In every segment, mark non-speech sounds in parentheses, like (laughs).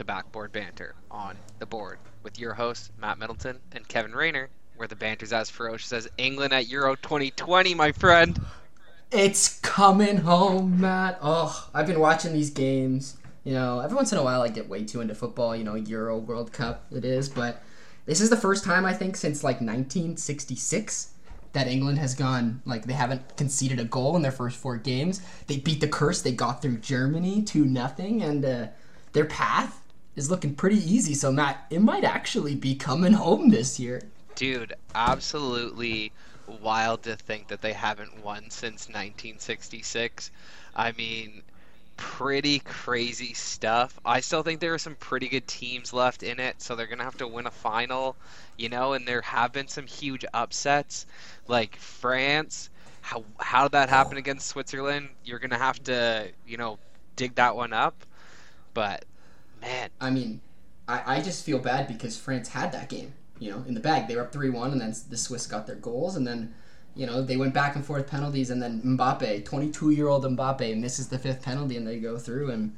to Backboard Banter on the board with your hosts, Matt Middleton and Kevin Rayner, where the banter's as ferocious as England at Euro 2020, my friend. It's coming home, Matt. Oh, I've been watching these games. You know, every once in a while I get way too into football, you know, Euro World Cup it is, but this is the first time I think since like 1966 that England has gone like they haven't conceded a goal in their first four games. They beat the curse. They got through Germany to nothing, and uh, their path is looking pretty easy. So Matt, it might actually be coming home this year. Dude, absolutely wild to think that they haven't won since 1966. I mean, pretty crazy stuff. I still think there are some pretty good teams left in it, so they're going to have to win a final, you know, and there have been some huge upsets like France. How how did that happen against Switzerland? You're going to have to, you know, dig that one up. But man, I mean, I, I just feel bad because France had that game, you know, in the bag. They were up 3 1, and then the Swiss got their goals, and then, you know, they went back and forth penalties, and then Mbappe, 22 year old Mbappe, misses the fifth penalty, and they go through, and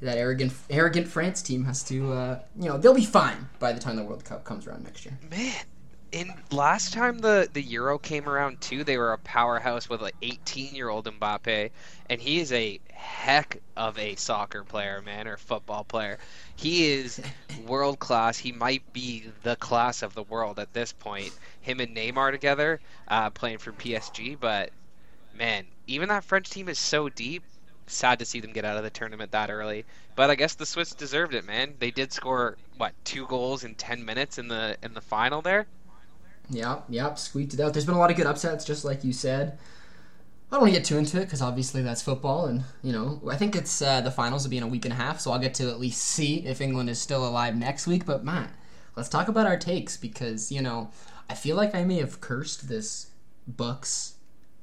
that arrogant arrogant France team has to, uh, you know, they'll be fine by the time the World Cup comes around next year. Man, in last time the the Euro came around too, they were a powerhouse with an 18 year old Mbappe, and he is a heck of a soccer player, man, or football player. He is (laughs) world class. He might be the class of the world at this point. Him and Neymar together, uh, playing for PSG, but man, even that French team is so deep. Sad to see them get out of the tournament that early, but I guess the Swiss deserved it, man. They did score what two goals in 10 minutes in the in the final there. Yep, yep, squeaked it out. There's been a lot of good upsets, just like you said. I don't want to get too into it because obviously that's football, and you know I think it's uh, the finals will be in a week and a half, so I'll get to at least see if England is still alive next week. But Matt, let's talk about our takes because you know I feel like I may have cursed this Bucks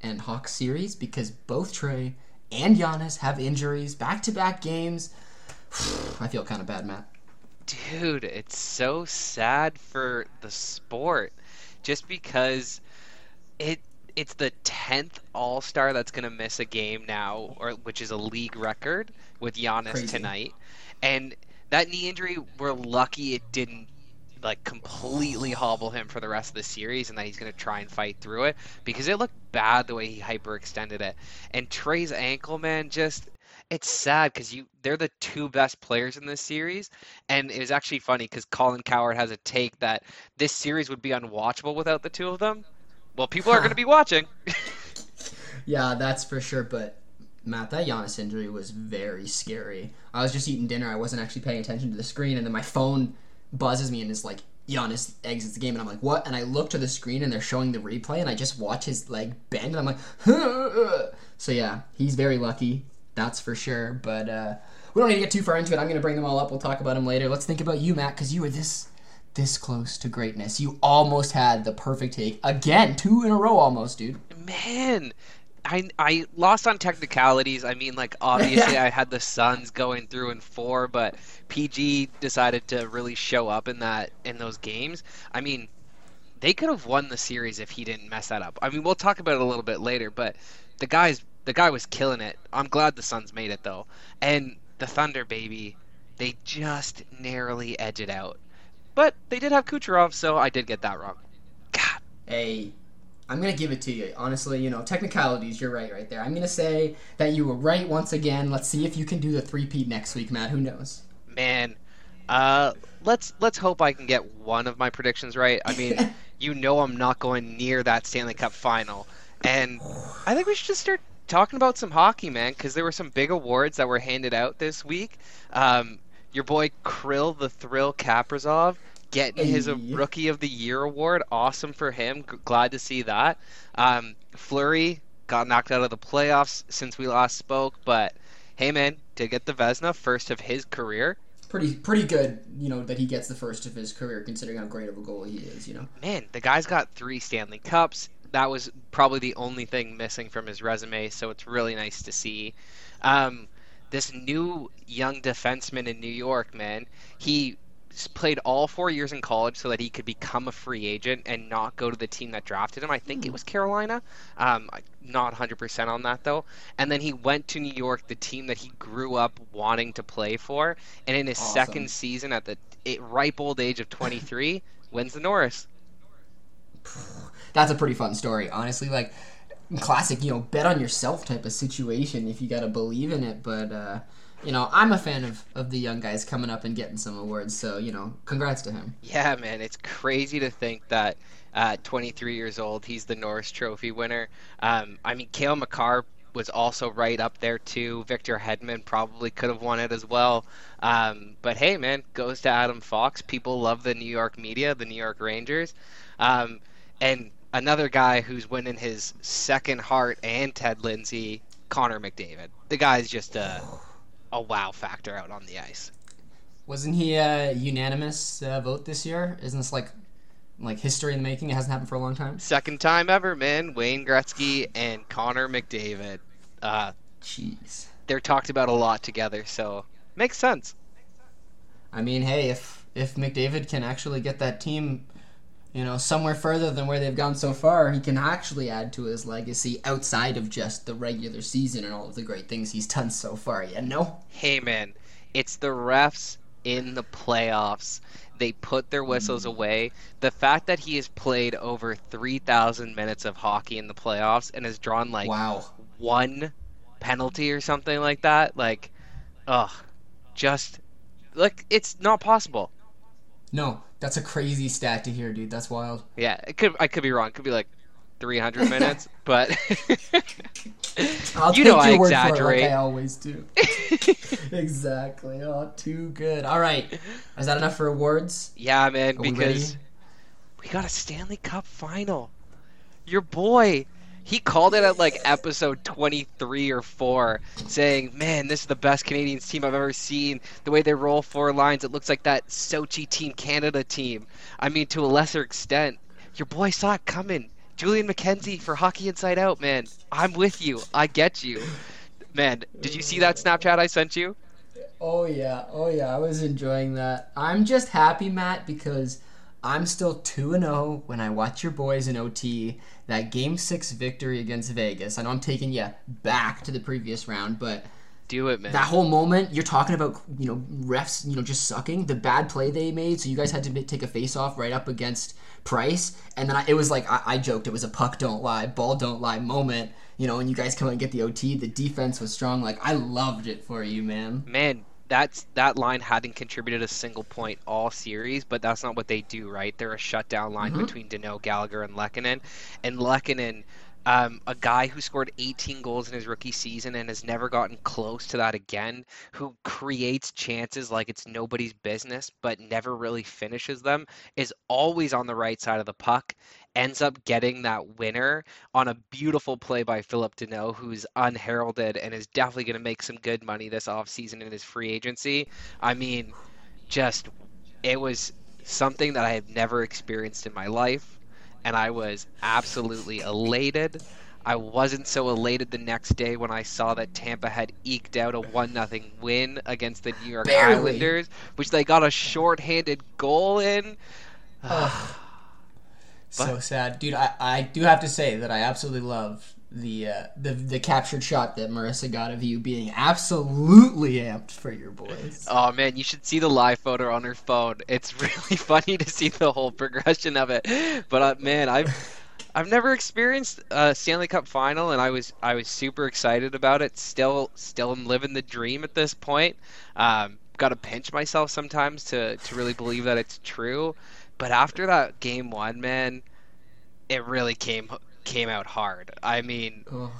and Hawks series because both Trae and Giannis have injuries, back-to-back games. (sighs) I feel kind of bad, Matt. Dude, it's so sad for the sport just because it it's the tenth All Star that's gonna miss a game now, or which is a league record with Giannis Crazy. tonight, and that knee injury, we're lucky it didn't like completely hobble him for the rest of the series, and that he's gonna try and fight through it because it looked bad the way he hyperextended it, and Trae's ankle, man, just. It's sad because you they're the two best players in this series, and it was actually funny because Colin Cowherd has a take that this series would be unwatchable without the two of them. Well, people are going to be watching. (laughs) Yeah, that's for sure. But Matt, that Giannis injury was very scary. I was just eating dinner. I wasn't actually paying attention to the screen, and then my phone buzzes me and is like, Giannis exits the game, and I'm like, what? And I look to the screen, and they're showing the replay, and I just watch his leg bend, and I'm like, (laughs) so yeah, he's very lucky. That's for sure. But uh, we don't need to get too far into it. I'm gonna bring them all up. We'll talk about them later. Let's think about you, Matt, because you were this this close to greatness. You almost had the perfect take again, two in a row, almost, dude. Man, I I lost on technicalities. I mean, like obviously (laughs) I had the Suns going through in four, but PG decided to really show up in that in those games. I mean, they could have won the series if he didn't mess that up. I mean, we'll talk about it a little bit later, but the guys the guy was killing it. I'm glad the Suns made it though. And the Thunder baby, they just narrowly edge it out. But they did have Kucherov, so I did get that wrong. God, Hey, I'm gonna give it to you. Honestly, you know, technicalities, you're right right there. I'm gonna say that you were right once again. Let's see if you can do the three-peat next week, Matt. Who knows? man. Uh, let's let's hope I can get one of my predictions right. I mean, (laughs) you know I'm not going near that Stanley Cup final, and I think we should just start talking about some hockey, man, because there were some big awards that were handed out this week. Um, your boy Kirill the Thrill Kaprizov getting his Rookie of the Year award. Awesome for him. G- glad to see that. Um, Fleury got knocked out of the playoffs since we last spoke, but hey, man, to get the Vezina first of his career. Pretty pretty good, you know, that he gets the first of his career, considering how great of a goalie he is. You know. Man, the guy's got three Stanley Cups. That was probably the only thing missing from his resume, so it's really nice to see. Um, this new young defenseman in New York, man, he played all four years in college so that he could become a free agent and not go to the team that drafted him. I think it was Carolina. Um, not 100% on that though. And then he went to New York, the team that he grew up wanting to play for. And in his Awesome. second season at the ripe old age of 23, (laughs) wins the Norris. (sighs) That's a pretty fun story, honestly. Like classic, you know, bet on yourself type of situation if you got to believe in it. But uh, you know, I'm a fan of of the young guys coming up and getting some awards. So you know, congrats to him. Yeah, man, it's crazy to think that at 23 years old, he's the Norris Trophy winner. Um, I mean, Cale Makar was also right up there too. Victor Hedman probably could have won it as well. Um, but hey, man, goes to Adam Fox. People love the New York media, the New York Rangers, um, and another guy who's winning his second Hart and Ted Lindsay, Connor McDavid. The guy's just a a wow factor out on the ice. Wasn't he a unanimous uh, vote this year? Isn't this like like history in the making? It hasn't happened for a long time. Second time ever, man. Wayne Gretzky and Connor McDavid. Uh, Jeez. they're talked about a lot together, so makes sense. I mean, hey, if if McDavid can actually get that team, you know, somewhere further than where they've gone so far, he can actually add to his legacy outside of just the regular season and all of the great things he's done so far. You know? Hey, man, it's the refs in the playoffs. They put their whistles mm-hmm. away. The fact that he has played over 3,000 minutes of hockey in the playoffs and has drawn like wow. one penalty or something like that, like, ugh, just like it's not possible. No, that's a crazy stat to hear, dude. That's wild. Yeah, it could I could be wrong. It could be like 300 (laughs) minutes, but (laughs) I'll You know I your word for it exaggerate. like I always do. (laughs) exactly. Oh, too good. All right. Is that enough for awards? yeah, man, Are we because ready? we got a Stanley Cup final. Your boy, he called it at like episode 23 or 4, saying, Man, this is the best Canadiens team I've ever seen. The way they roll four lines, it looks like that Sochi Team Canada team. I mean, to a lesser extent, your boy saw it coming. Julian McKenzie for Hockey Inside Out, man. I'm with you. I get you. Man, did you see that Snapchat I sent you? Oh yeah, oh yeah, I was enjoying that. I'm just happy, Matt, because I'm still two and zero when I watch your boys in OT. That Game Six victory against Vegas. I know I'm taking you back to the previous round, but Do it, man. that whole moment you're talking about, you know, refs, you know, just sucking the bad play they made. So you guys had to take a face off right up against Price, and then I, it was like I, I joked it was a puck don't lie, ball don't lie moment. You know, and you guys come out and get the OT. The defense was strong. Like I loved it for you, man. man, that's that line hadn't contributed a single point all series, but that's not what they do, right? They're a shutdown line Mhm. between Danault, Gallagher, and Lehkonen. And Lehkonen, um, a guy who scored 18 goals in his rookie season and has never gotten close to that again, who creates chances like it's nobody's business, but never really finishes them, is always on the right side of the puck. Ends up getting that winner on a beautiful play by Phillip Danault, who's unheralded and is definitely going to make some good money this offseason in his free agency. I mean, just it was something that I have never experienced in my life, and I was absolutely elated. I wasn't so elated the next day when I saw that Tampa had eked out a one nothing win against the New York Barely. Islanders, which they got a shorthanded goal in. (sighs) So sad, dude. I, I do have to say that I absolutely love the uh, the the captured shot that Marissa got of you being absolutely amped for your boys. (laughs) Oh man, you should see the live photo on her phone. It's (laughs) really funny to see the whole progression of it. But uh, man, I've I've never experienced a Stanley Cup final, and I was I was super excited about it. Still, still am living the dream at this point. Um, Got to pinch myself sometimes to to really believe that it's true. But after that game one, man, it really came came out hard. I mean, Ugh.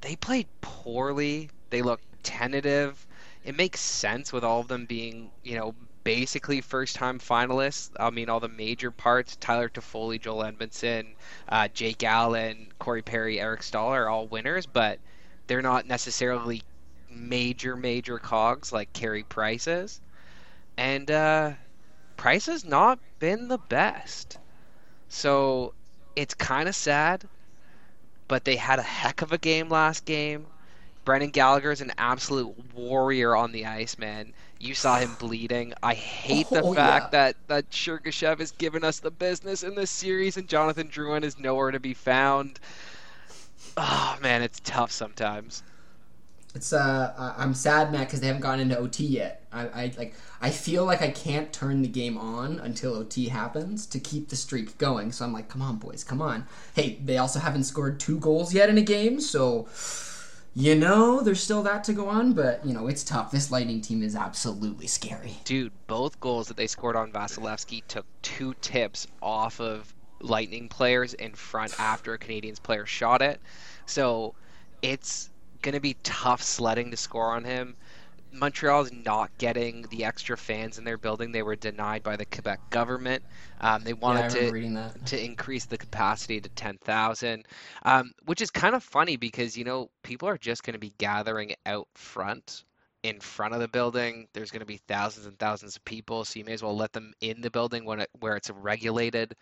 they played poorly. They looked tentative. It makes sense with all of them being, you know, basically first-time finalists. I mean, all the major parts: Tyler Toffoli, Joel Edmundson, uh, Jake Allen, Corey Perry, Eric Staal are all winners, but they're not necessarily major, major cogs like Carey Price is. And uh, Price has not been the best. So it's kind of sad, but they had a heck of a game last game. Brendan Gallagher is an absolute warrior on the ice, man. You saw him bleeding. I hate the Oh, fact yeah. that that Sergachev has given us the business in this series, and Jonathan Drouin is nowhere to be found. Oh man, it's tough sometimes. It's uh, I'm sad, Matt, because they haven't gone into OT yet. I, I like, I feel like I can't turn the game on until OT happens to keep the streak going. So I'm like, come on, boys, come on. Hey, they also haven't scored two goals yet in a game, so you know there's still that to go on. But you know it's tough. This Lightning team is absolutely scary. Dude, both goals that they scored on Vasilevskiy took two tips off of Lightning players in front after a Canadiens player shot it. So it's going to be tough sledding to score on him. Montreal is not getting the extra fans in their building. They were denied by the Quebec government. Um, they wanted remember to to increase the capacity to 10,000, um, which is kind of funny because, you know, people are just going to be gathering out front in front of the building. There's going to be thousands and thousands of people, so you may as well let them in the building when it, where it's regulated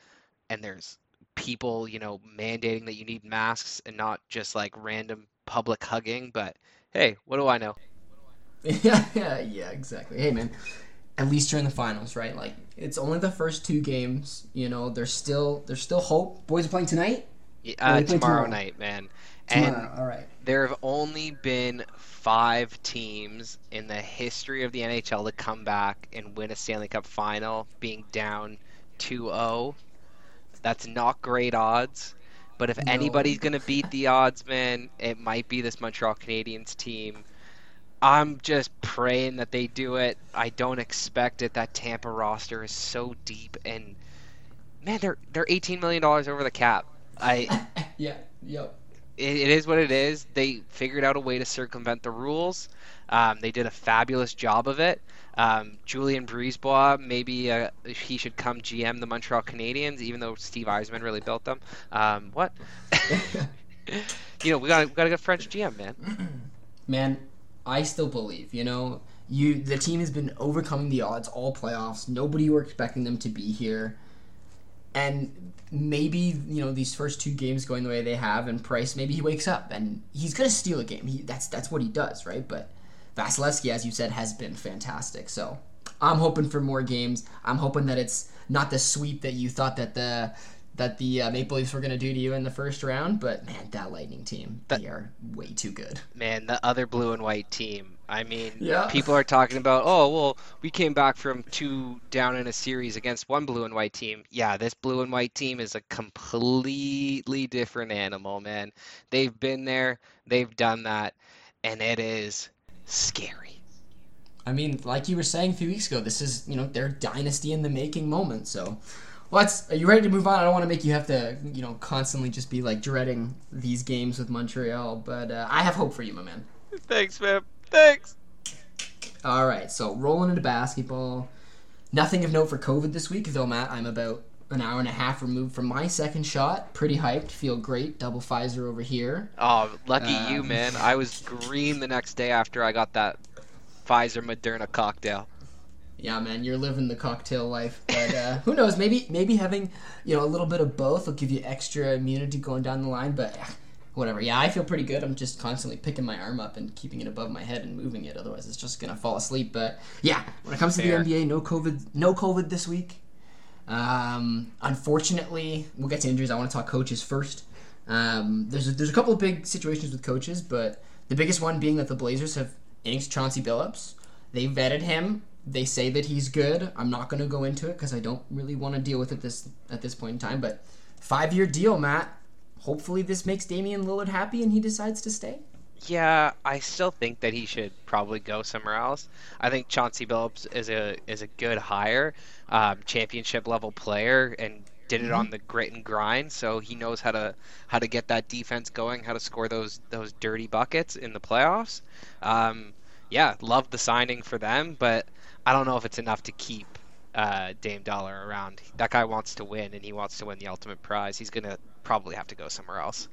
and there's people, you know, mandating that you need masks and not just like random public hugging. But hey, what do I know? (laughs) yeah, yeah, yeah, exactly. Hey, man, at least you're in the finals, right? Like it's only the first two games. You know, there's still there's still hope. Boys are playing tonight. Yeah, Uh, tomorrow tomorrow. night, man. And Tomorrow. All right. There have only been five teams in the history of the NHL to come back and win a Stanley Cup final being down 2 0. That's not great odds. But if No. anybody's going to beat the odds, man, it might be this Montreal Canadiens team. I'm just praying that they do it. I don't expect it. That Tampa roster is so deep and man, they're they're 18 million dollars over the cap. I (laughs) yeah. Yep. it, it is what it is. They figured out a way to circumvent the rules. Um, they did a fabulous job of it. Um, Julien BriseBois, maybe uh, he should come GM the Montreal Canadiens, even though Steve Yzerman really built them. Um, what? (laughs) you know, we got we got to get French GM, man. (clears throat) man, I still believe. You know, you the team has been overcoming the odds all playoffs. Nobody were expecting them to be here, and maybe you know these first two games going the way they have, and Price maybe he wakes up and he's gonna steal a game. He that's that's what he does, right? But Vasilevskiy, as you said, has been fantastic. So I'm hoping for more games. I'm hoping that it's not the sweep that you thought that the that the uh, Maple Leafs were going to do to you in the first round. But man, that Lightning team, they are way too good. Man, the other blue and white team. I mean, Yeah. people are talking about, oh, well, we came back from two down in a series against one blue and white team. Yeah, this blue and white team is a completely different animal, man. They've been there, they've done that, and it is scary. I mean, like you were saying a few weeks ago, this is you know their dynasty in the making moment. So, let's. Are you ready to move on? I don't want to make you have to you know constantly just be like dreading these games with Montreal, but uh, I have hope for you, my man. Thanks, man. Thanks. All right, so rolling into basketball. Nothing of note for COVID this week, though, Matt. I'm about an hour and a half removed from my second shot. Pretty hyped. Feel great. Double Pfizer over here. Oh, lucky you, Um, man. I was green the next day after I got that Pfizer Moderna cocktail. Yeah, man, you're living the cocktail life. But uh, who knows? Maybe maybe having you know a little bit of both will give you extra immunity going down the line. But eh, whatever. Yeah, I feel pretty good. I'm just constantly picking my arm up and keeping it above my head and moving it. Otherwise, it's just gonna fall asleep. But yeah, when it comes to the NBA, no COVID, no COVID this week. Um, unfortunately, we'll get to injuries. I want to talk coaches first. Um, there's a, there's a couple of big situations with coaches, but the biggest one being that the Blazers have inked Chauncey Billups. They vetted him. They say that he's good. I'm not going to go into it because I don't really want to deal with it this at this point in time. But five year deal, Matt. Hopefully, this makes Damian Lillard happy and he decides to stay. Yeah, I still think that he should probably go somewhere else. I think Chauncey Billups is a is a good hire, um, championship level player, and did it on the grit and grind. So he knows how to how to get that defense going, how to score those those dirty buckets in the playoffs. Um, yeah, love the signing for them, but I don't know if it's enough to keep uh, Dame Dollar around. That guy wants to win, and he wants to win the ultimate prize. He's gonna probably have to go somewhere else.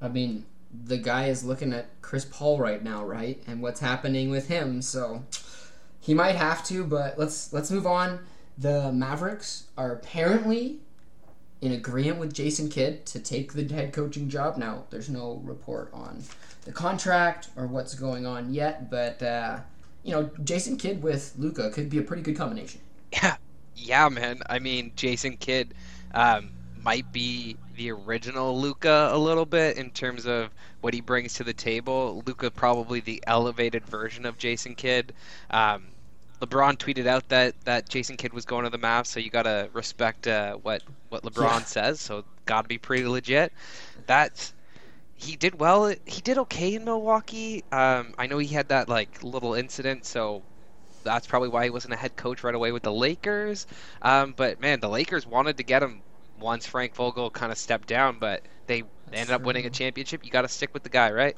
I mean, the guy is looking at Chris Paul right now, right? And what's happening with him. So he might have to, but let's let's move on. The Mavericks are apparently in agreement with Jason Kidd to take the head coaching job. Now, there's no report on the contract or what's going on yet, but uh, you know, Jason Kidd with Luka could be a pretty good combination. Yeah, yeah, man. I mean, Jason Kidd um, might be the original Luka a little bit in terms of what he brings to the table. Luka probably the elevated version of Jason Kidd. Um, LeBron tweeted out that, that Jason Kidd was going to the Mavs, so you gotta respect uh, what what LeBron yeah. says. So gotta be pretty legit. That's he did well. He did okay in Milwaukee. Um, I know he had that like little incident, so that's probably why he wasn't a head coach right away with the Lakers. Um, but man, the Lakers wanted to get him once Frank Vogel kind of stepped down, but they that's ended up winning a championship. You got to stick with the guy, right?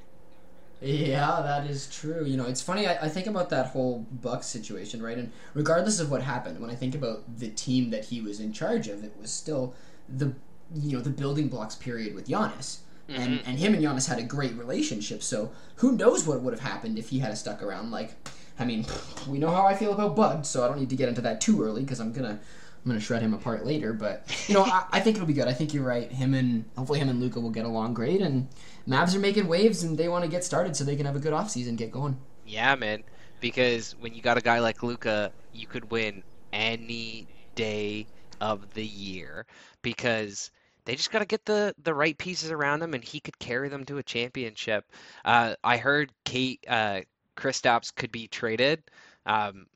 Yeah, that is true. You know, it's funny. I, I think about that whole Bucks situation, right? And regardless of what happened, when I think about the team that he was in charge of, it was still the you know the building blocks period with Giannis. Mm-hmm. And, and him and Giannis had a great relationship. So who knows what would have happened if he had stuck around? Like, I mean, we know how I feel about Bud, so I don't need to get into that too early because I'm gonna I'm gonna shred him apart later. But you know, (laughs) I, I, think it'll be good. I think you're right. Him and hopefully him and Luka will get along great. And Mavs are making waves and they want to get started so they can have a good offseason, get going. Yeah, man. Because when you got a guy like Luka, you could win any day of the year because they just got to get the the right pieces around him, and he could carry them to a championship. Uh, I heard Kate uh, Kristaps could be traded. Um,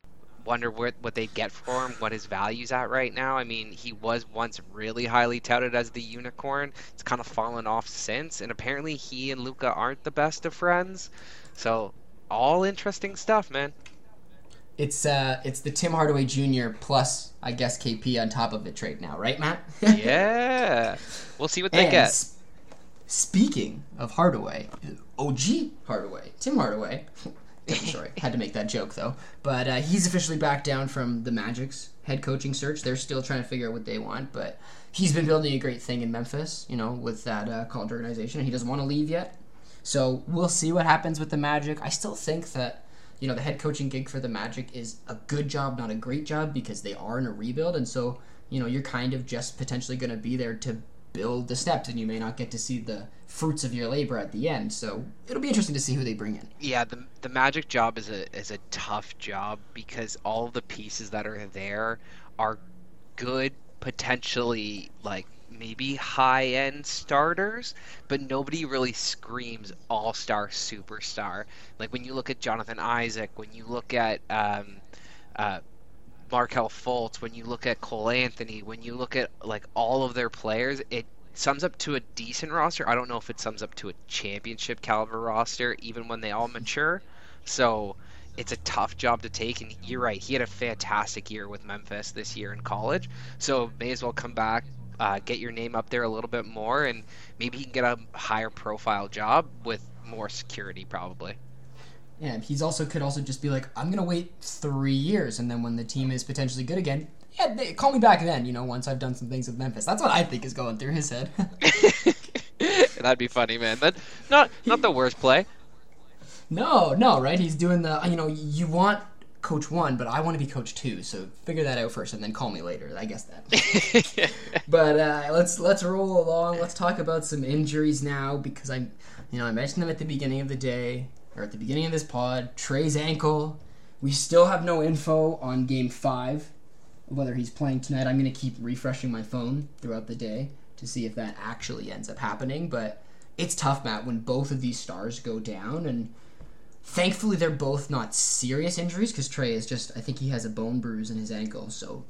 wonder what what they get for him, what his value's at right now. I mean, he was once really highly touted as the unicorn. It's kind of fallen off since, and apparently he and Luka aren't the best of friends. So, all interesting stuff, man. It's uh, it's the Tim Hardaway Jr. plus, I guess, KP on top of it trade now, right, Matt? (laughs) yeah, we'll see what they and get. Sp- speaking of Hardaway, OG Hardaway, Tim Hardaway. Sorry, had to make that joke though. But uh, he's officially back down from the Magic's head coaching search. They're still trying to figure out what they want, but he's been building a great thing in Memphis. You know, with that uh, college organization, he doesn't want to leave yet. So we'll see what happens with the Magic. I still think that you know, the head coaching gig for the Magic is a good job, not a great job, because they are in a rebuild, and so you know you're kind of just potentially going to be there to build the steps, and you may not get to see the fruits of your labor at the end. So it'll be interesting to see who they bring in. Yeah, the the Magic job is a is a tough job because all the pieces that are there are good, potentially like maybe high end starters, but nobody really screams all star superstar. Like when you look at Jonathan Isaac, when you look at um, uh, Markelle Fultz, when you look at Cole Anthony, when you look at like all of their players, it sums up to a decent roster. I don't know if it sums up to a championship caliber roster, even when they all mature. So it's a tough job to take. And you're right, he had a fantastic year with Memphis this year in college. So may as well come back, uh, get your name up there a little bit more, and maybe he can get a higher profile job with more security, probably. Yeah, he's also could also just be like, I'm gonna wait three years, and then when the team is potentially good again, yeah, they, call me back then. You know, once I've done some things with Memphis. That's what I think is going through his head. (laughs) That'd be funny, man. That not not the worst play. No, no, right? He's doing the you know you want coach one, but I want to be coach two. So figure that out first, and then call me later. I guess that. (laughs) but uh, let's let's roll along. Let's talk about some injuries now because I, you know, I mentioned them at the beginning of the day or at the beginning of this pod. Trae's ankle. We still have no info on Game Five, whether he's playing tonight. I'm gonna keep refreshing my phone throughout the day to see if that actually ends up happening. But it's tough, Matt, when both of these stars go down and Thankfully, they're both not serious injuries because Trey is just, I think he has a bone bruise in his ankle. So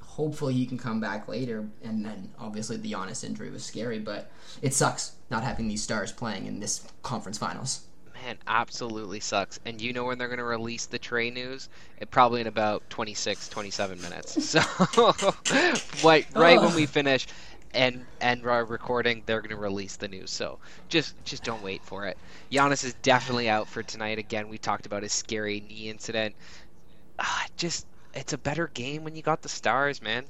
hopefully he can come back later. And then obviously the Giannis injury was scary, but it sucks not having these stars playing in this conference finals. Man, absolutely sucks. And you know when they're going to release the Trae news? It probably in about 26, 27 minutes. (laughs) So (laughs) right, right when we finish, and and our recording, they're going to release the news. So just just don't wait for it. Giannis is definitely out for tonight. Again, we talked about his scary knee incident. Uh, just it's a better game when you got the stars, man.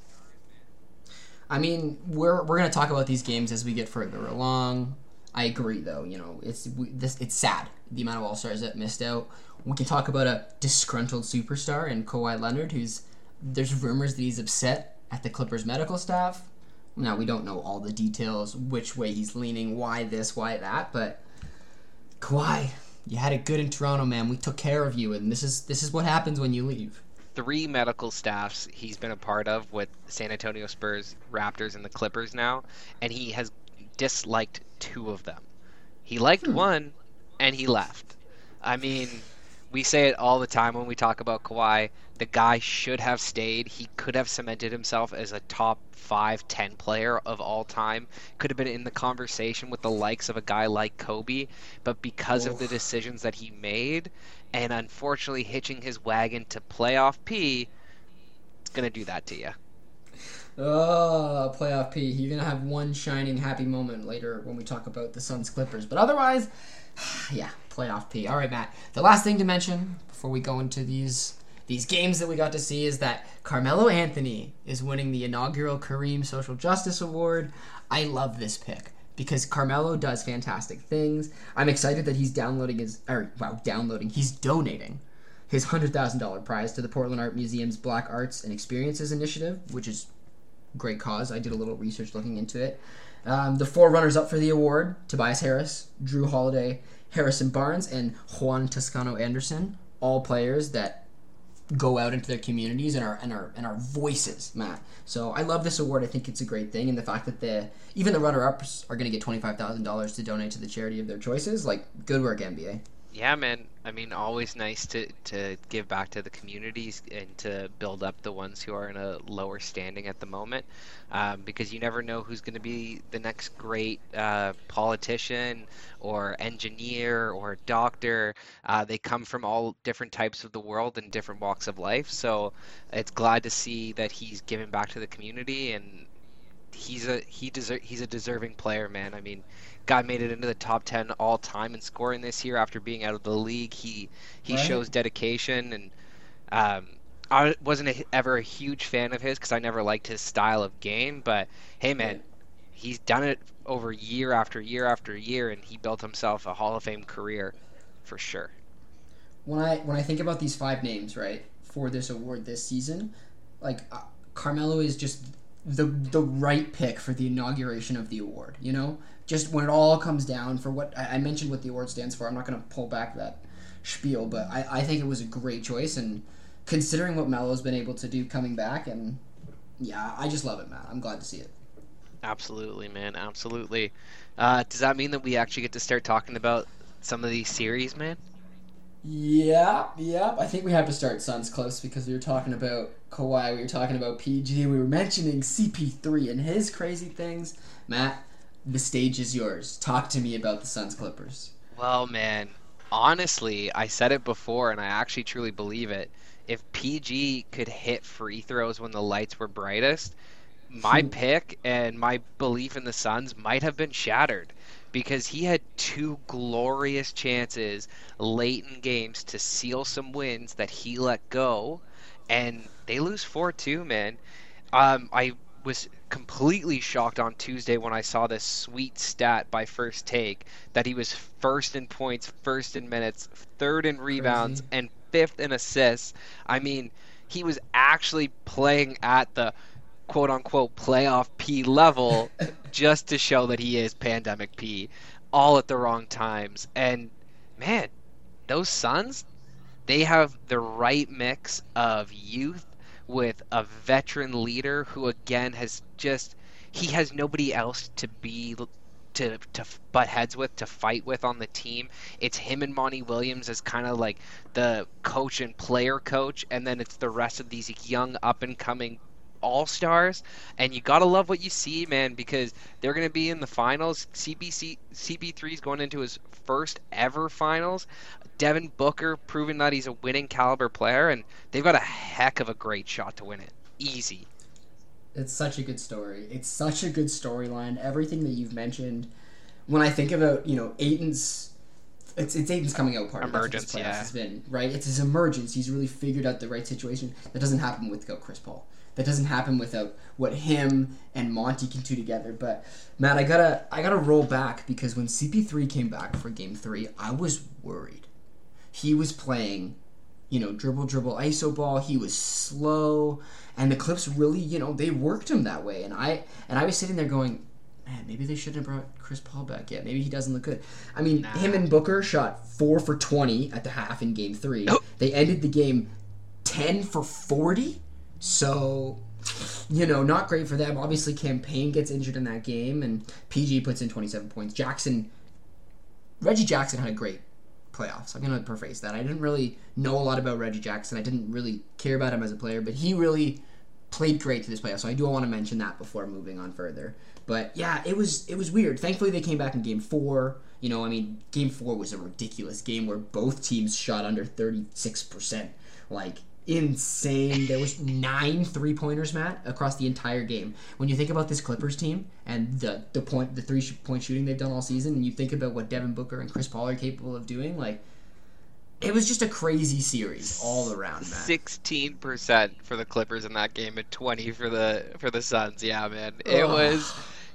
I mean, we're we're going to talk about these games as we get further along. I agree, though. You know, it's we, this it's sad the amount of all stars that missed out. We can talk about a disgruntled superstar in Kawhi Leonard, who's there's rumors that he's upset at the Clippers medical staff now we don't know all the details, which way he's leaning, why this, why that, but Kawhi, You had it good in Toronto, man. We took care of you, and this is this is what happens when you leave. Three medical staffs he's been a part of with San Antonio Spurs, Raptors, and the Clippers now, and he has disliked two of them. He liked Hmm. one, and he left. I mean, we say it all the time when we talk about Kawhi. The guy should have stayed. He could have cemented himself as a top five, ten player of all time. Could have been in the conversation with the likes of a guy like Kobe, but because of the decisions that he made, and unfortunately hitching his wagon to playoff P, it's gonna do that to you. Oh, playoff P. You're gonna have one shining happy moment later when we talk about the Suns Clippers. But otherwise, (sighs) yeah, playoff P. All right, Matt. The last thing to mention before we go into these these games that we got to see is that Carmelo Anthony is winning the inaugural Kareem Social Justice Award. I love this pick because Carmelo does fantastic things. I'm excited that he's downloading his or wow, downloading. He's donating his $100,000 prize to the Portland Art Museum's Black Arts and Experiences Initiative, which is great cause. I did a little research looking into it. Um, the four runners up for the award Tobias Harris, Jrue Holiday, Harrison Barnes, and Juan Toscano Anderson, all players that go out into their communities and are and are and are voices, Matt. So I love this award. I think it's a great thing, and the fact that the even the runner ups are going to get twenty five thousand dollars to donate to the charity of their choices. Like good work, NBA. Yeah, man. I mean, always nice to, to give back to the communities and to build up the ones who are in a lower standing at the moment, um, because you never know who's going to be the next great uh, politician or engineer or doctor. Uh, they come from all different types of the world and different walks of life. So it's glad to see that he's giving back to the community and he's a he deser- he's a deserving player, man. I mean, guy made it into the top 10 all time in scoring this year after being out of the league. He he Right. shows dedication and um I wasn't a, ever a huge fan of his cuz I never liked his style of game, but hey man, he's done it over year after year after year and he built himself a Hall of Fame career for sure. when I when I think about these five names, right, for this award this season, like uh, Carmelo is just the the right pick for the inauguration of the award. You know, just when it all comes down for what I, I mentioned, what the award stands for. I'm not going to pull back that spiel, but I, I think it was a great choice, and considering what Melo's been able to do coming back, and yeah, I just love it, man. I'm glad to see it. Absolutely, man. Absolutely. Uh, does that mean that we actually get to start talking about some of these series, man? Yeah, yeah. I think we have to start Suns close because we were talking about Kawhi, we were talking about PG, we were mentioning CP3 and his crazy things. Matt, the stage is yours. Talk to me about the Suns Clippers. Well, man, honestly, I said it before and I actually truly believe it. If PG could hit free throws when the lights were brightest, my (laughs) pick and my belief in the Suns might have been shattered because he had two glorious chances late in games to seal some wins that he let go and they lose 4-2, man. Um, I was completely shocked on Tuesday when I saw this sweet stat by First Take that he was first in points, first in minutes, third in rebounds, Crazy. and fifth in assists. I mean, he was actually playing at the quote unquote playoff P level (laughs) just to show that he is pandemic P, all at the wrong times. And man, those Suns, they have the right mix of youth with a veteran leader who again has just he has nobody else to be to to butt heads with to fight with on the team. It's him and Monty Williams as kind of like the coach and player coach, and then it's the rest of these young up and coming all stars. And you gotta love what you see, man, because they're gonna be in the finals. CBC CP3 is going into his first ever finals. Devin Booker proving that he's a winning caliber player, and they've got a heck of a great shot to win it. Easy. It's such a good story. It's such a good storyline. Everything that you've mentioned. When I think about, you know, Ayton's it's it's Ayton's coming out party. That's what this Emergence, yeah. Has been right. It's his emergence. He's really figured out the right situation. That doesn't happen without Chris Paul. That doesn't happen without what him and Monty can do together. But Matt, I gotta I gotta roll back because when CP3 came back for Game Three, I was worried. He was playing, you know, dribble dribble iso ball. He was slow, and the Clips really, you know, they worked him that way. And I and I was sitting there going, man, maybe they shouldn't have brought Chris Paul back yet. Maybe he doesn't look good. I mean, nah. him and Booker shot four for twenty at the half in Game Three. Oh. (gasps) They ended the game ten for forty. So, you know, not great for them. Obviously, Cam Payne gets injured in that game, and PG puts in twenty seven points. Jackson, Reggie Jackson had a great playoffs. I'm gonna preface that. I didn't really know a lot about Reggie Jackson. I didn't really care about him as a player, but he really played great to this playoff. So I do want to mention that before moving on further. But yeah, it was it was weird. Thankfully, they came back in Game Four. You know, I mean, Game Four was a ridiculous game where both teams shot under thirty six percent. Like insane. There was nine three pointers, Matt, across the entire game. When you think about this Clippers team and the the point the three point shooting they've done all season, and you think about what Devin Booker and Chris Paul are capable of doing, like it was just a crazy series all around. Sixteen percent for the Clippers in that game, and twenty for the for the Suns. Yeah, man, it was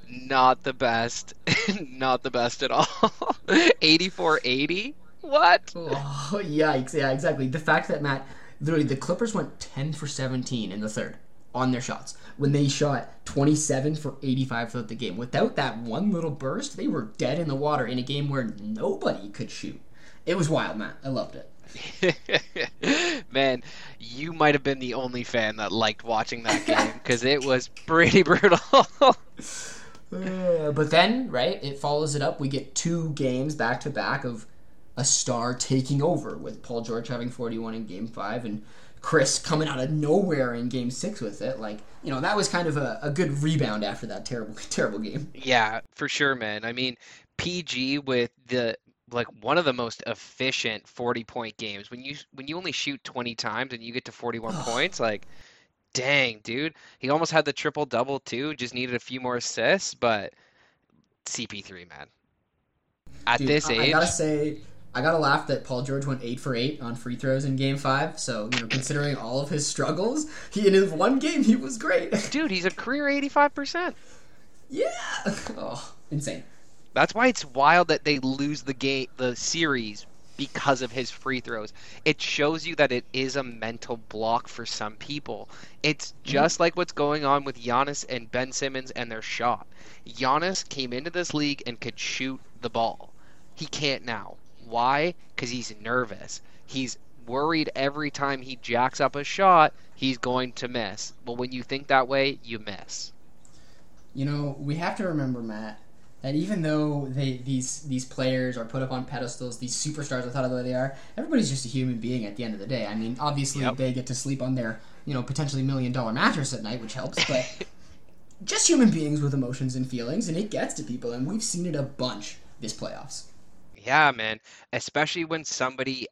not the best, (laughs) not the best at all. (laughs) 84-80? What? Oh, yikes! Yeah, exactly. The fact that Matt, literally, the Clippers went ten for seventeen in the third on their shots when they shot 27 for 85 throughout the game. Without that one little burst, they were dead in the water in a game where nobody could shoot. It was wild, man. I loved it. (laughs) man, you might have been the only fan that liked watching that game because it was pretty (laughs) brutal. (laughs) uh, but then, right, it follows it up. We get two games back to back of a star taking over with Paul George having 41 in game five and Chris coming out of nowhere in game six with it. Like, you know, that was kind of a, a good rebound after that terrible, (laughs) terrible game. Yeah, for sure, man. I mean, PG with the like one of the most efficient 40 point games when you when you only shoot 20 times and you get to 41 points like dang dude he almost had the triple double too just needed a few more assists but cp3 man at dude, this age i gotta say I gotta laugh that Paul George went eight for eight on free throws in Game Five. So you know, considering all of his struggles, he in his one game he was great. (laughs) Dude, he's a career eighty five percent. Yeah. (laughs) Oh, insane. That's why it's wild that they lose the game, the series, because of his free throws. It shows you that it is a mental block for some people. It's mm-hmm. just mm-hmm. like what's going on with Giannis and Ben Simmons and their shot. Giannis came into this league and could shoot the ball. He can't now. Why? Because he's nervous. He's worried every time he jacks up a shot, he's going to miss. But when you think that way, you miss. You know, we have to remember, Matt, that even though they these these players are put up on pedestals, these superstars I thought of the way they are, everybody's just a human being at the end of the day. I mean, obviously yep. they get to sleep on their you know potentially million dollar mattress at night, which helps, but (laughs) just human beings with emotions and feelings, and it gets to people, and we've seen it a bunch this playoffs. Yeah, man. Especially when somebody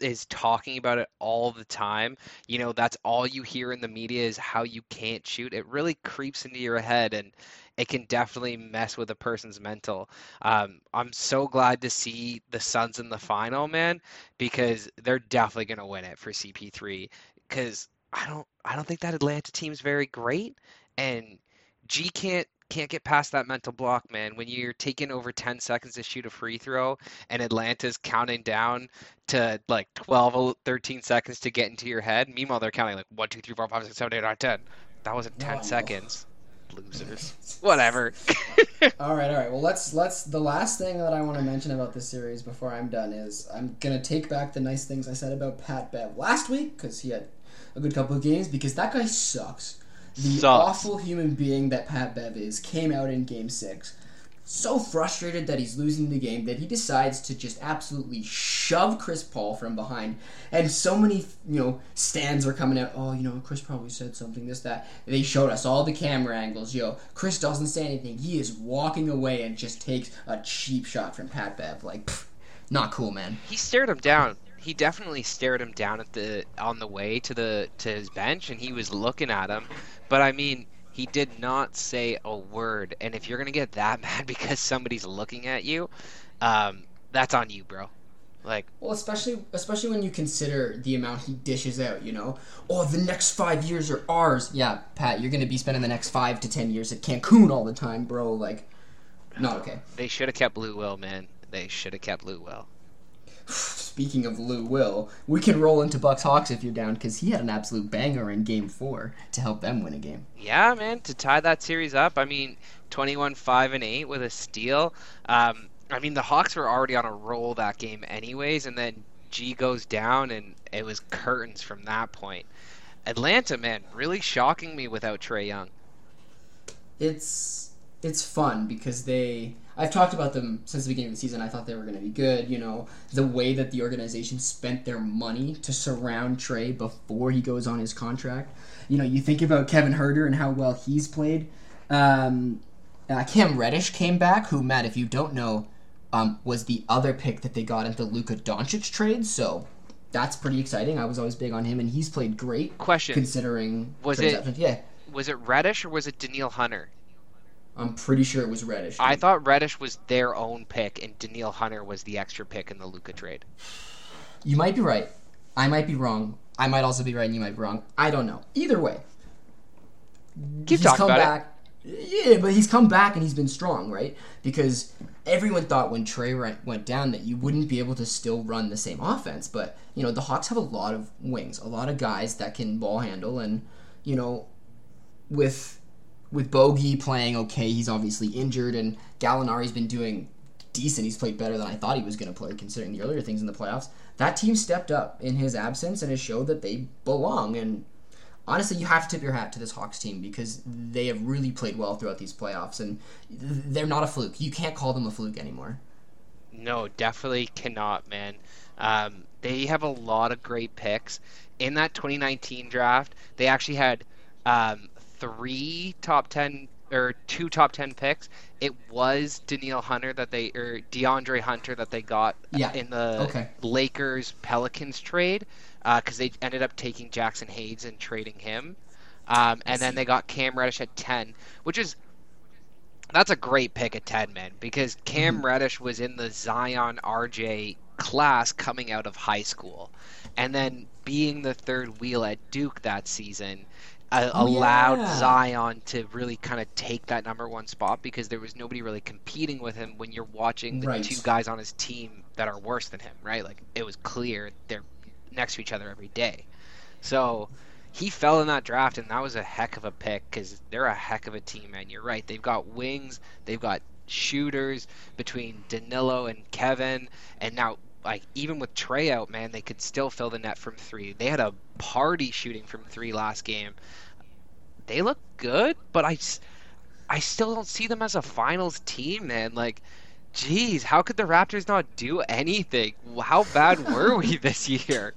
is talking about it all the time. You know, that's all you hear in the media is how you can't shoot. It really creeps into your head and it can definitely mess with a person's mental. Um, I'm so glad to see the Suns in the final, man, because they're definitely going to win it for CP3. Because I don't, I don't think that Atlanta team's very great, and G can't can't get past that mental block, man. When you're taking over 10 seconds to shoot a free throw and Atlanta's counting down to like 12, 13 seconds to get into your head. Meanwhile, they're counting like 1, 2, 3, 4, 5, 6, 7, 8, 9, 10. That wasn't 10 no, seconds. Losers. (laughs) Whatever. (laughs) all right, all right. Well, let's let's the last thing that I want to mention about this series before I'm done is I'm going to take back the nice things I said about Pat Bev last week cuz he had a good couple of games because that guy sucks the Sucks. awful human being that Pat Bev is came out in Game Six. So frustrated that he's losing the game that he decides to just absolutely shove Chris Paul from behind. And so many, you know, stands are coming out. Oh, you know, Chris probably said something, this, that. They showed us all the camera angles. Yo, Chris doesn't say anything. He is walking away and just takes a cheap shot from Pat Bev. Like, pff, not cool, man. He stared him down he definitely stared him down at the on the way to the to his bench and he was looking at him. But i mean he did not say a word. And if you're gonna get that (laughs) mad because somebody's looking at you um, that's on you bro. Like well especially especially when you consider the amount he dishes out you know? Oh the next five years are ours. Yeah pat you're gonna be spending the next five to ten years at cancun all the time bro. Like not okay. They should have kept Lou Will man. They should have kept Lou Will Speaking of Lou Will, we can roll into Bucks Hawks if you're down because he had an absolute banger in Game Four to help them win a game. Yeah, man, to tie that series up. I mean, 21 5 and 8 with a steal. Um, I mean, the Hawks were already on a roll that game, anyways, and then G goes down, and it was curtains from that point. Atlanta, man, really shocking me without Trae Young. It's it's fun because they I've talked about them since the beginning of the season. I thought they were going to be good. You know, the way that the organization spent their money to surround Trae before he goes on his contract. You know, you think about Kevin Huerter and how well he's played. Um, uh, Cam Reddish came back, who, Matt, if you don't know, um, was the other pick that they got into Luka Doncic trade. So that's pretty exciting. I was always big on him, and he's played great. Question: Considering was it? Yeah. Was it Reddish or was it Danielle Hunter? I'm pretty sure it was Reddish. I thought Reddish was their own pick, and Danielle Hunter was the extra pick in the Luka trade. You might be right. I might be wrong. I might also be right, and you might be wrong. I don't know. Either way, keep he's talking about back. it. Yeah, but he's come back and he's been strong, right? Because everyone thought when Trae went down that you wouldn't be able to still run the same offense. But you know, the Hawks have a lot of wings, a lot of guys that can ball handle, and you know, with with Bogi playing okay, he's obviously injured, and Gallinari's been doing decent. He's played better than I thought he was going to play, considering the earlier things in the playoffs. That team stepped up in his absence and has showed that they belong. And honestly, you have to tip your hat to this Hawks team because they have really played well throughout these playoffs, and they're not a fluke. You can't call them a fluke anymore. No, definitely cannot, man. Um, they have a lot of great picks in that 2019 draft. They actually had um, three top ten or two top ten picks. It was Danielle Hunter that they or DeAndre Hunter that they got yeah. in the okay. Lakers Pelicans trade because uh, they ended up taking Jaxson Hayes and trading him, um, and then they got Cam Reddish at ten, which is that's a great pick at ten, man, because Cam mm-hmm. Reddish was in the Zion RJ class coming out of high school, and then being the third wheel at Duke that season uh, oh, allowed yeah. Zion to really kind of take that number one spot because there was nobody really competing with him when you're watching the right. two guys on his team that are worse than him, right? Like it was clear they're next to each other every day. So he fell in that draft, and that was a heck of a pick because they're a heck of a team, man. You're right. They've got wings, they've got shooters between Danilo and Kevin, and now like even with Trae out, man, they could still fill the net from three. They had a party shooting from three last game. They look good, but I, I still don't see them as a finals team, man. Like, geez, how could the Raptors not do anything? How bad were we (laughs) this year?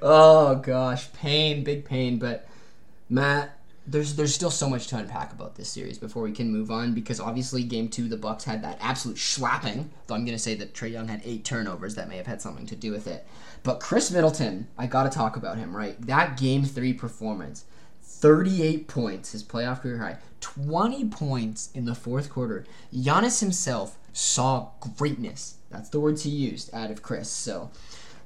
Oh gosh, pain, big pain. But Matt, there's there's still so much to unpack about this series before we can move on because obviously game two the Bucks had that absolute slapping. Though I'm gonna say that Trae Young had eight turnovers that may have had something to do with it. But Khris Middleton, I gotta talk about him, right? That game three performance, 38 points, his playoff career high, 20 points in the fourth quarter. Giannis himself saw greatness. That's the words he used out of Khris. So,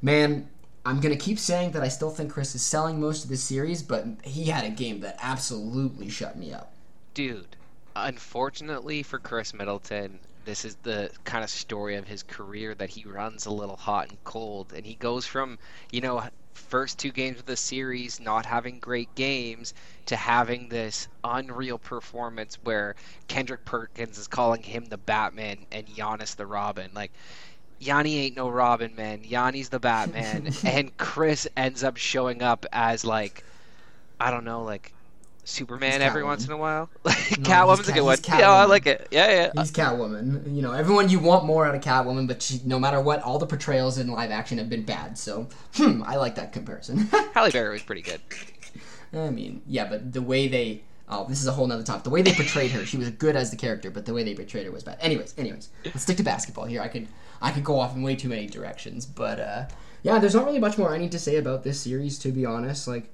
man, I'm gonna keep saying that I still think Khris is selling most of the series, but he had a game that absolutely shut me up. Dude, unfortunately for Khris Middleton, this is the kind of story of his career that he runs a little hot and cold, and he goes from you know first two games of the series not having great games to having this unreal performance where Kendrick Perkins is calling him the Batman and Giannis the Robin. Like Yanni ain't no Robin, man. Yanni's the Batman, (laughs) and Khris ends up showing up as like, I don't know, like Superman every once in a while. (laughs) no, Catwoman's a good one. Yeah, I like it. Yeah, yeah. He's Catwoman. You know, everyone you want more out of Catwoman, but she, no matter what, all the portrayals in live action have been bad. So, hmm, I like that comparison. (laughs) Halle Berry was pretty good. I mean, yeah, but the way they Oh, this is a whole nother topic. The way they portrayed her, she was good as the character, but the way they portrayed her was bad. Anyways, anyways, let's stick to basketball here. I could I could go off in way too many directions, but uh, yeah, there's not really much more I need to say about this series, to be honest. Like,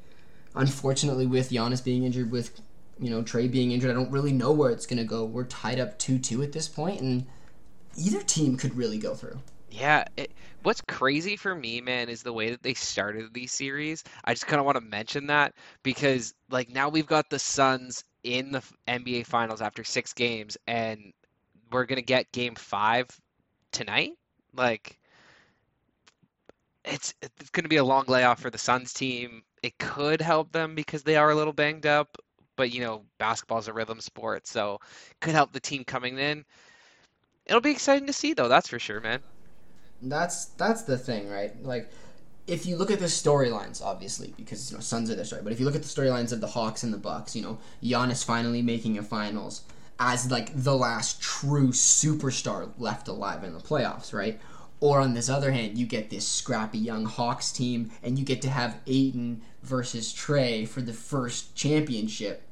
unfortunately, with Giannis being injured, with you know Trae being injured, I don't really know where it's gonna go. We're tied up two two at this point, and either team could really go through. Yeah, it, what's crazy for me, man, is the way that they started these series. I just kind of want to mention that because, like, now we've got the Suns in the NBA Finals after six games, and we're gonna get Game Five tonight. Like, it's it's going to be a long layoff for the Suns team. It could help them because they are a little banged up, but you know, basketball's a rhythm sport, so could help the team coming in. It'll be exciting to see though, that's for sure, man. That's that's the thing, right? Like if you look at the storylines, obviously, because you know Suns are the story, but if you look at the storylines of the Hawks and the Bucks, you know Giannis finally making a finals as like the last true superstar left alive in the playoffs, right? Or on this other hand, you get this scrappy young Hawks team, and you get to have Ayton versus Trae for the first championship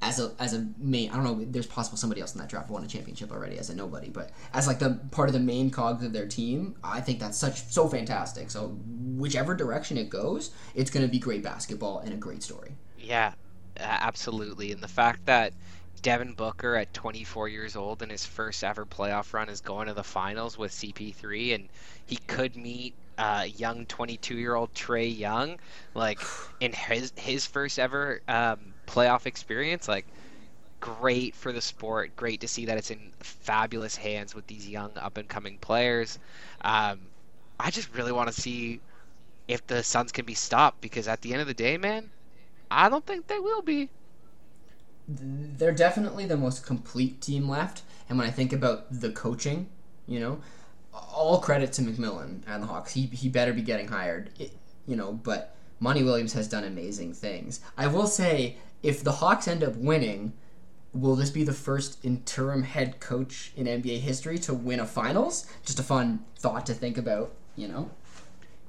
as a as a main. I don't know. There's possible somebody else in that draft won a championship already as a nobody, but as like the part of the main cogs of their team, I think that's such so fantastic. So whichever direction it goes, it's going to be great basketball and a great story. Yeah, absolutely. And the fact that Devin Booker at 24 years old in his first ever playoff run is going to the finals with CP3, and he could meet uh, young 22 year old Trae Young, like (sighs) in his his first ever um, playoff experience. Like, great for the sport. Great to see that it's in fabulous hands with these young up and coming players. Um, I just really want to see if the Suns can be stopped because at the end of the day, man, I don't think they will be. They're definitely the most complete team left. And when I think about the coaching, you know, all credit to McMillan and the Hawks. He he better be getting hired, it, you know. But Monty Williams has done amazing things. I will say, if the Hawks end up winning, will this be the first interim head coach in NBA history to win a finals? Just a fun thought to think about, you know.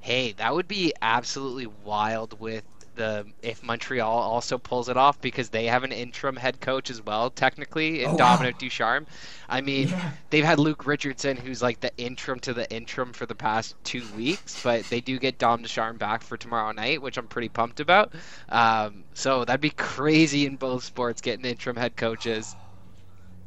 Hey, that would be absolutely wild with the if Montreal also pulls it off because they have an interim head coach as well, technically in oh, Dominic wow. Ducharme. I mean, yeah. they've had Luke Richardson, who's like the interim to the interim for the past two weeks, but they do get Dom Ducharme back for tomorrow night, which I'm pretty pumped about. Um, so that'd be crazy in both sports getting interim head coaches.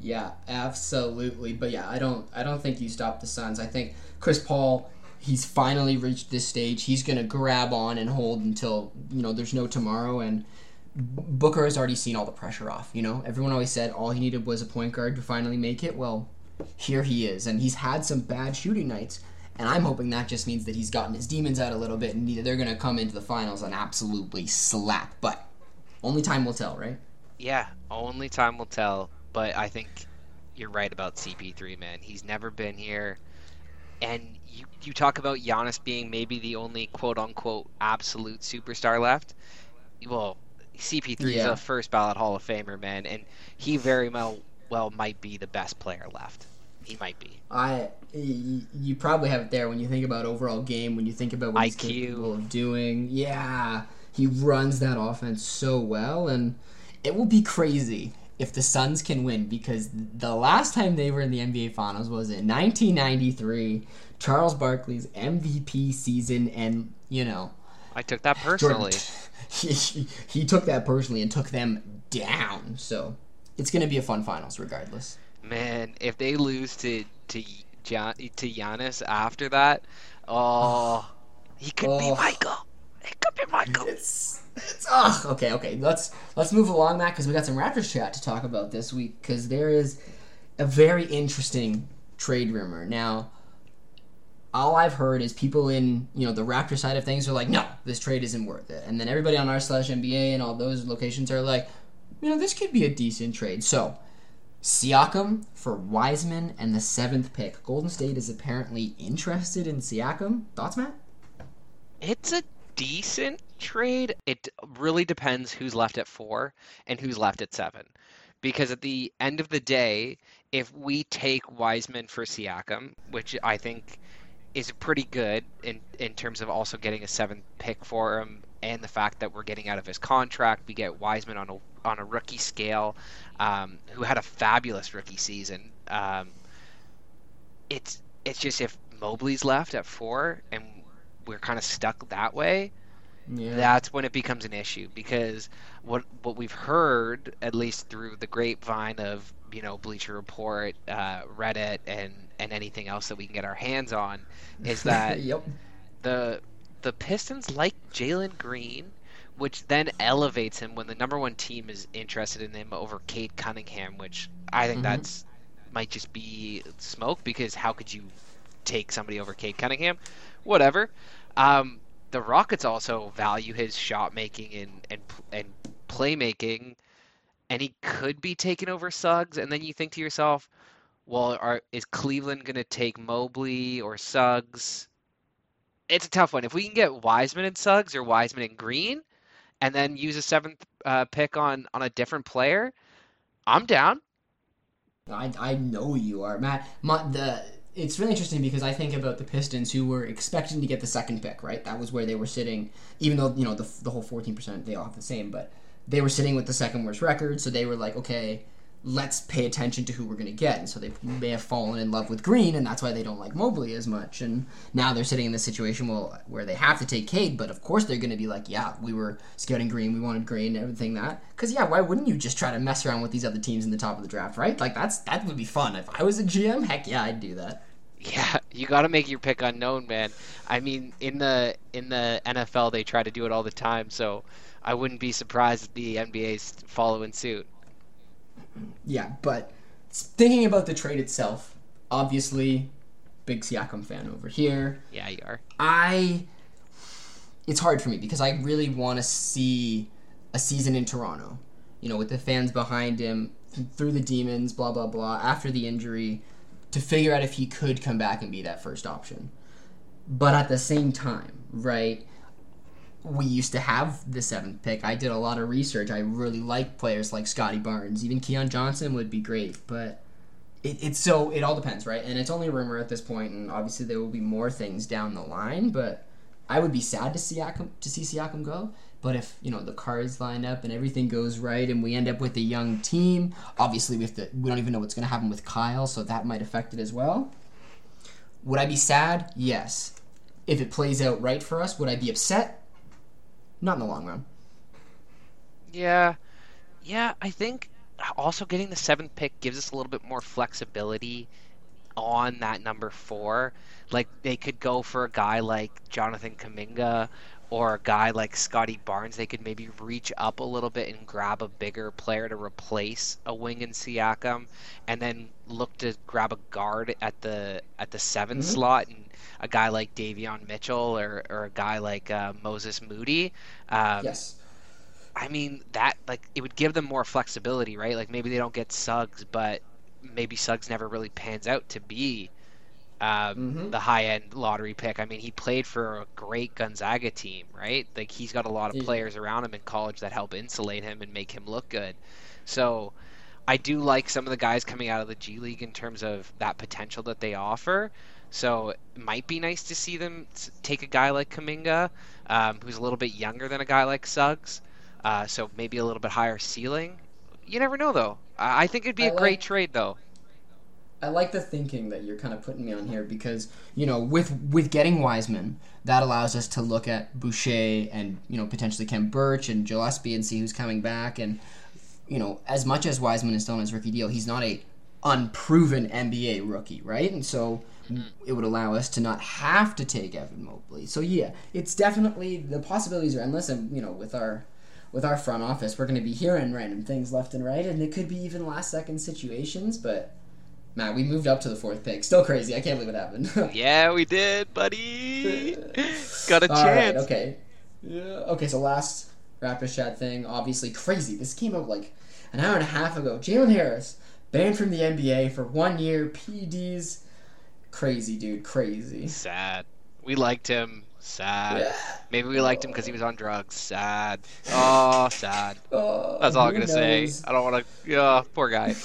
Yeah, absolutely. But yeah, I don't I don't think you stop the Suns. I think Chris Paul he's finally reached this stage. He's going to grab on and hold until, you know, there's no tomorrow. And Booker has already seen all the pressure off. You know, everyone always said all he needed was a point guard to finally make it. Well, here he is. And he's had some bad shooting nights. And I'm hoping that just means that he's gotten his demons out a little bit and they're going to come into the finals and absolutely slap. But only time will tell, right? Yeah, only time will tell. But I think you're right about CP3, man. He's never been here. And you, talk about Giannis being maybe the only quote unquote absolute superstar left. Well, CP3 yeah. is a first ballot Hall of Famer, man, and he very well well might be the best player left. He might be. I you probably have it there when you think about overall game. When you think about what IQ. he's capable of doing, yeah, he runs that offense so well, and it will be crazy if the Suns can win because the last time they were in the NBA Finals was in 1993. Charles Barkley's MVP season, and you know, I took that personally. Jordan, (laughs) he, he took that personally and took them down. So it's going to be a fun finals, regardless. Man, if they lose to to to Giannis after that, oh, he could oh. be Michael. He could be Michael. It's, it's oh, okay, okay. Let's let's move along Matt, because we got some Raptors chat to talk about this week because there is a very interesting trade rumor now all I've heard is people in you know the Raptor side of things are like, no, this trade isn't worth it, and then everybody on r slash NBA and all those locations are like, you know, this could be a decent trade. So, Siakam for Wiseman and the seventh pick. Golden State is apparently interested in Siakam. Thoughts, Matt? It's a decent trade. It really depends who's left at four and who's left at seven. Because at the end of the day, if we take Wiseman for Siakam, which I think is pretty good in in terms of also getting a seventh pick for him and the fact that we're getting out of his contract. We get Wiseman on a on a rookie scale, um, who had a fabulous rookie season. Um, it's it's just if Mobley's left at four and we're kind of stuck that way, yeah. that's when it becomes an issue because what what we've heard at least through the grapevine of you know Bleacher Report, uh, Reddit, and and anything else that we can get our hands on is (laughs) that yep. the the Pistons like Jalen Green, which then elevates him when the number one team is interested in him over Cade Cunningham, which I think mm-hmm. that's might just be smoke because how could you take somebody over Cade Cunningham? Whatever. Um, the Rockets also value his shot making and and and playmaking, and he could be taking over Suggs. And then you think to yourself, well, are is Cleveland going to take Mobley or Suggs? It's a tough one. If we can get Wiseman and Suggs or Wiseman and Green, and then use a seventh uh, pick on on a different player, I'm down. I, I know you are, Matt. My, the it's really interesting because I think about the Pistons who were expecting to get the second pick, right? That was where they were sitting, even though you know the the whole fourteen percent they all have the same, but they were sitting with the second worst record, so they were like, okay, let's pay attention to who we're going to get. And so they may have fallen in love with Green, and that's why they don't like Mobley as much. And now they're sitting in this situation well, where they have to take Cade, but of course they're going to be like, yeah, we were scouting Green, we wanted Green, and everything that. Because yeah, why wouldn't you just try to mess around with these other teams in the top of the draft, right? Like that's that would be fun. If I was a GM, heck yeah, I'd do that. Yeah, you got to make your pick unknown, man. I mean, in the in the NFL, they try to do it all the time, so I wouldn't be surprised if the NBA's following suit. Yeah, but thinking about the trade itself, obviously, big Siakam fan over here. Yeah, you are. I. It's hard for me because I really want to see a season in Toronto. You know, with the fans behind him, through the demons, blah blah blah. After the injury, to figure out if he could come back and be that first option. But at the same time, right? we used to have the seventh pick. I did a lot of research. I really like players like Scottie Barnes. Even Keon Johnson would be great, but it, it's so it all depends, right? And it's only a rumor at this point, and obviously there will be more things down the line. But I would be sad to see Siakam, to see Siakam go. But if you know the cards line up and everything goes right, and we end up with a young team, obviously we have to, we don't even know what's going to happen with Kyle, so that might affect it as well. Would I be sad? Yes. If it plays out right for us, would I be upset? Not in the long run. Yeah, yeah. I think also getting the seventh pick gives us a little bit more flexibility on that number four. Like they could go for a guy like Jonathan Kuminga or a guy like Scottie Barnes. They could maybe reach up a little bit and grab a bigger player to replace a wing in Siakam, and then look to grab a guard at the at the 7 mm-hmm. slot and a guy like Davion Mitchell or, or a guy like uh, Moses Moody. Um, yes. I mean that like it would give them more flexibility, right? Like maybe they don't get Suggs, but maybe Suggs never really pans out to be um, mm-hmm. the high end lottery pick. I mean, he played for a great Gonzaga team, right? Like he's got a lot of yeah. players around him in college that help insulate him and make him look good. So I do like some of the guys coming out of the G League in terms of that potential that they offer. So it might be nice to see them take a guy like Kuminga, um, who's a little bit younger than a guy like Suggs, uh, so maybe a little bit higher ceiling. You never know, though. I think it'd be a great trade, though. I like the thinking that you're kind of putting me on here because you know with with getting Wiseman, that allows us to look at Boucher and you know potentially Khem Birch and Gillespie and see who's coming back and you know as much as Wiseman is still on his rookie deal, he's not a unproven NBA rookie, right? And so it would allow us to not have to take Evan Mobley. So yeah, it's definitely the possibilities are endless, and you know, with our with our front office, we're going to be hearing random things left and right, and it could be even last second situations. But Matt, we moved up to the fourth pick. Still crazy. I can't believe it happened. (laughs) yeah, we did, buddy. (laughs) Got a All chance. Right, okay. Yeah. Okay. So last Raptors chat thing, obviously crazy. This came out like an hour and a half ago. Jalen Harris banned from the NBA for one year. PEDs Crazy, dude. Crazy. Sad. We liked him. Sad. Yeah. Maybe we liked him because he was on drugs. Sad. (laughs) Oh, sad. Oh, That's all I'm gonna knows? say. I don't want to. Yeah, poor guy.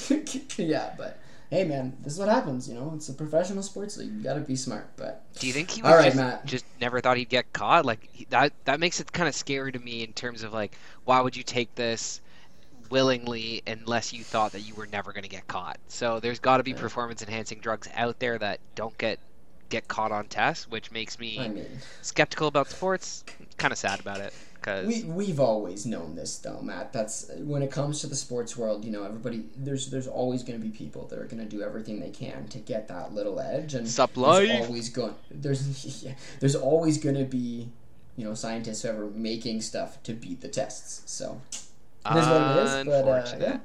yeah, but hey, man, this is what happens. You know, it's a professional sports league. You got to be smart. But do you think he was all right, just, Matt. just never thought he'd get caught? Like he, that. That makes it kind of scary to me in terms of like, why would you take this? willingly unless you thought that you were never going to get caught. So there's got to be performance enhancing drugs out there that don't get get caught on tests, which makes me I mean, skeptical about sports. Kind of sad about it because we we've always known this though, Matt. That's when it comes to the sports world. You know, everybody there's there's always going to be people that are going to do everything they can to get that little edge, and Sup there's always going there's (laughs) yeah, there's always going to be you know scientists who are making stuff to beat the tests. So it is what it is. But, uh, yeah.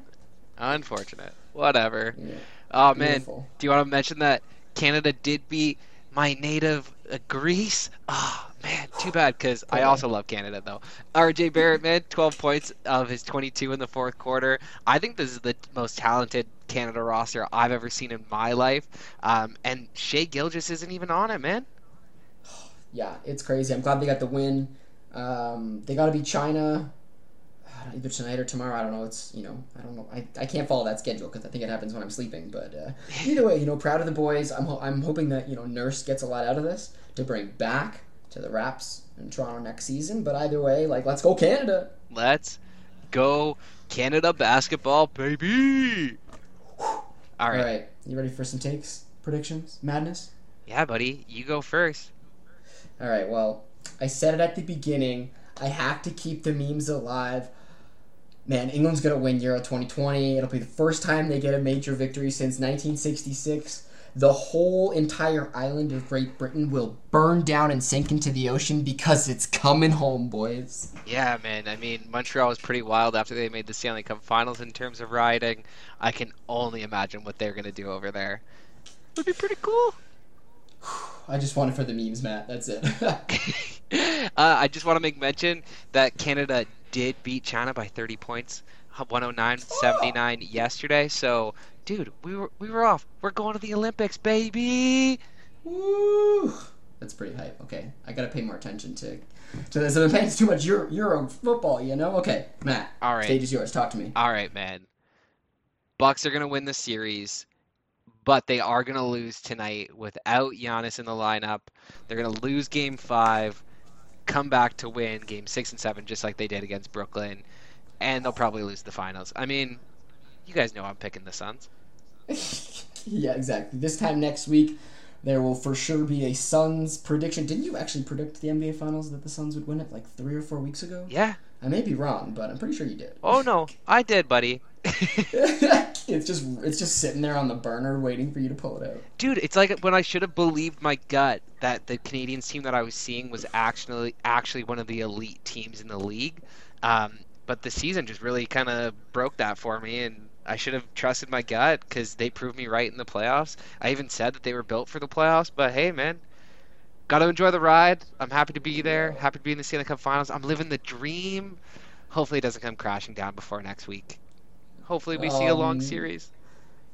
Unfortunate. Whatever. Yeah. Oh man, Beautiful. do you want to mention that Canada did beat my native uh, Greece? Ah, oh, Man, too bad because I also love Canada though. RJ Barrett, man, 12 points of his 22 in the fourth quarter. I think this is the most talented Canada roster I've ever seen in my life. Um, and Shai Gilgeous isn't even on it, man. Yeah, it's crazy. I'm glad they got the win. Um, they got to beat China either tonight or tomorrow. I don't know. It's you know I don't know. I, I can't follow that schedule because I think it happens when I'm sleeping. But uh, (laughs) either way, you know, proud of the boys. I'm ho- I'm hoping that you know Nurse gets a lot out of this to bring back to the Raps in Toronto next season. But either way, like let's go Canada. Let's go Canada basketball, baby. All All right. right, you ready for some takes, predictions, madness? Yeah, buddy, you go first. All right, well, I said it at the beginning. I have to keep the memes alive. Man, England's going to win Euro 2020. It'll be the first time they get a major victory since 1966. The whole entire island of Great Britain will burn down and sink into the ocean because it's coming home, boys. Yeah, man. I mean, Montreal was pretty wild after they made the Stanley Cup Finals in terms of riding. I can only imagine what they're gonna do over there. Would be pretty cool. (sighs) I just want it for the memes, Matt. That's it. (laughs) (laughs) uh, I just want to make mention that Canada did beat China by 30 points, 109-79 yesterday. So, dude, we were we were off. We're going to the Olympics, baby. Woo! That's pretty hype. Okay, I gotta pay more attention to to this. I've been paying too much Euro, Euro football, you know. Okay, Matt. All right. Stage is yours. Talk to me. All right, man. Bucks are gonna win the series, but they are gonna lose tonight without Giannis in the lineup. They're gonna lose Game Five, come back to win Game Six and Seven, just like they did against Brooklyn, and they'll probably lose the finals. I mean, you guys know I'm picking the Suns. (laughs) yeah, exactly. This time next week, there will for sure be a Suns prediction. Didn't you actually predict the NBA Finals that the Suns would win it like three or four weeks ago? Yeah. I may be wrong, but I'm pretty sure you did. Oh no, (laughs) I did, buddy. (laughs) it's just it's just sitting there on the burner waiting for you to pull it out. Dude, it's like when I should have believed my gut that the Canadiens team that I was seeing was actually actually one of the elite teams in the league. Um, but the season just really kind of broke that for me, and I should have trusted my gut because they proved me right in the playoffs. I even said that they were built for the playoffs, but hey, man, got to enjoy the ride. I'm happy to be there. Happy to be in the Stanley Cup Finals. I'm living the dream. Hopefully, it doesn't come crashing down before next week. Hopefully, we see a long Um, series.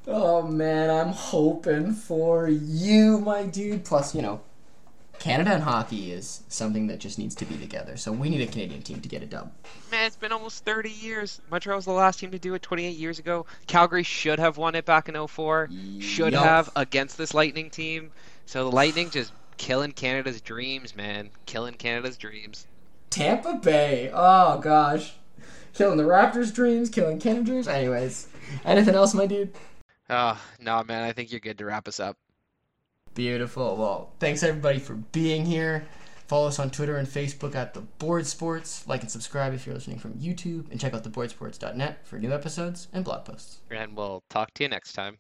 Oh man, I'm hoping for you, my dude. Plus, you know, Canada and hockey is something that just needs to be together. So we need a Canadian team to get a dub. Man, it's been almost 30 years. Montreal was the last team to do it 28 years ago. Calgary should have won it back in 04. Should Yup. have against this Lightning team. So the Lightning just killing Canada's dreams, man. Killing Canada's dreams. Tampa Bay. Oh gosh, killing the Raptors' dreams, killing Canada's dreams. Anyways, anything else, my dude? Ah, oh, no, man. I think you're good to wrap us up. Beautiful. Well, thanks everybody for being here. Follow us on Twitter and Facebook at the Board Sports. Like and subscribe if you're listening from YouTube, and check out theboardsports.net for new episodes and blog posts. And we'll talk to you next time.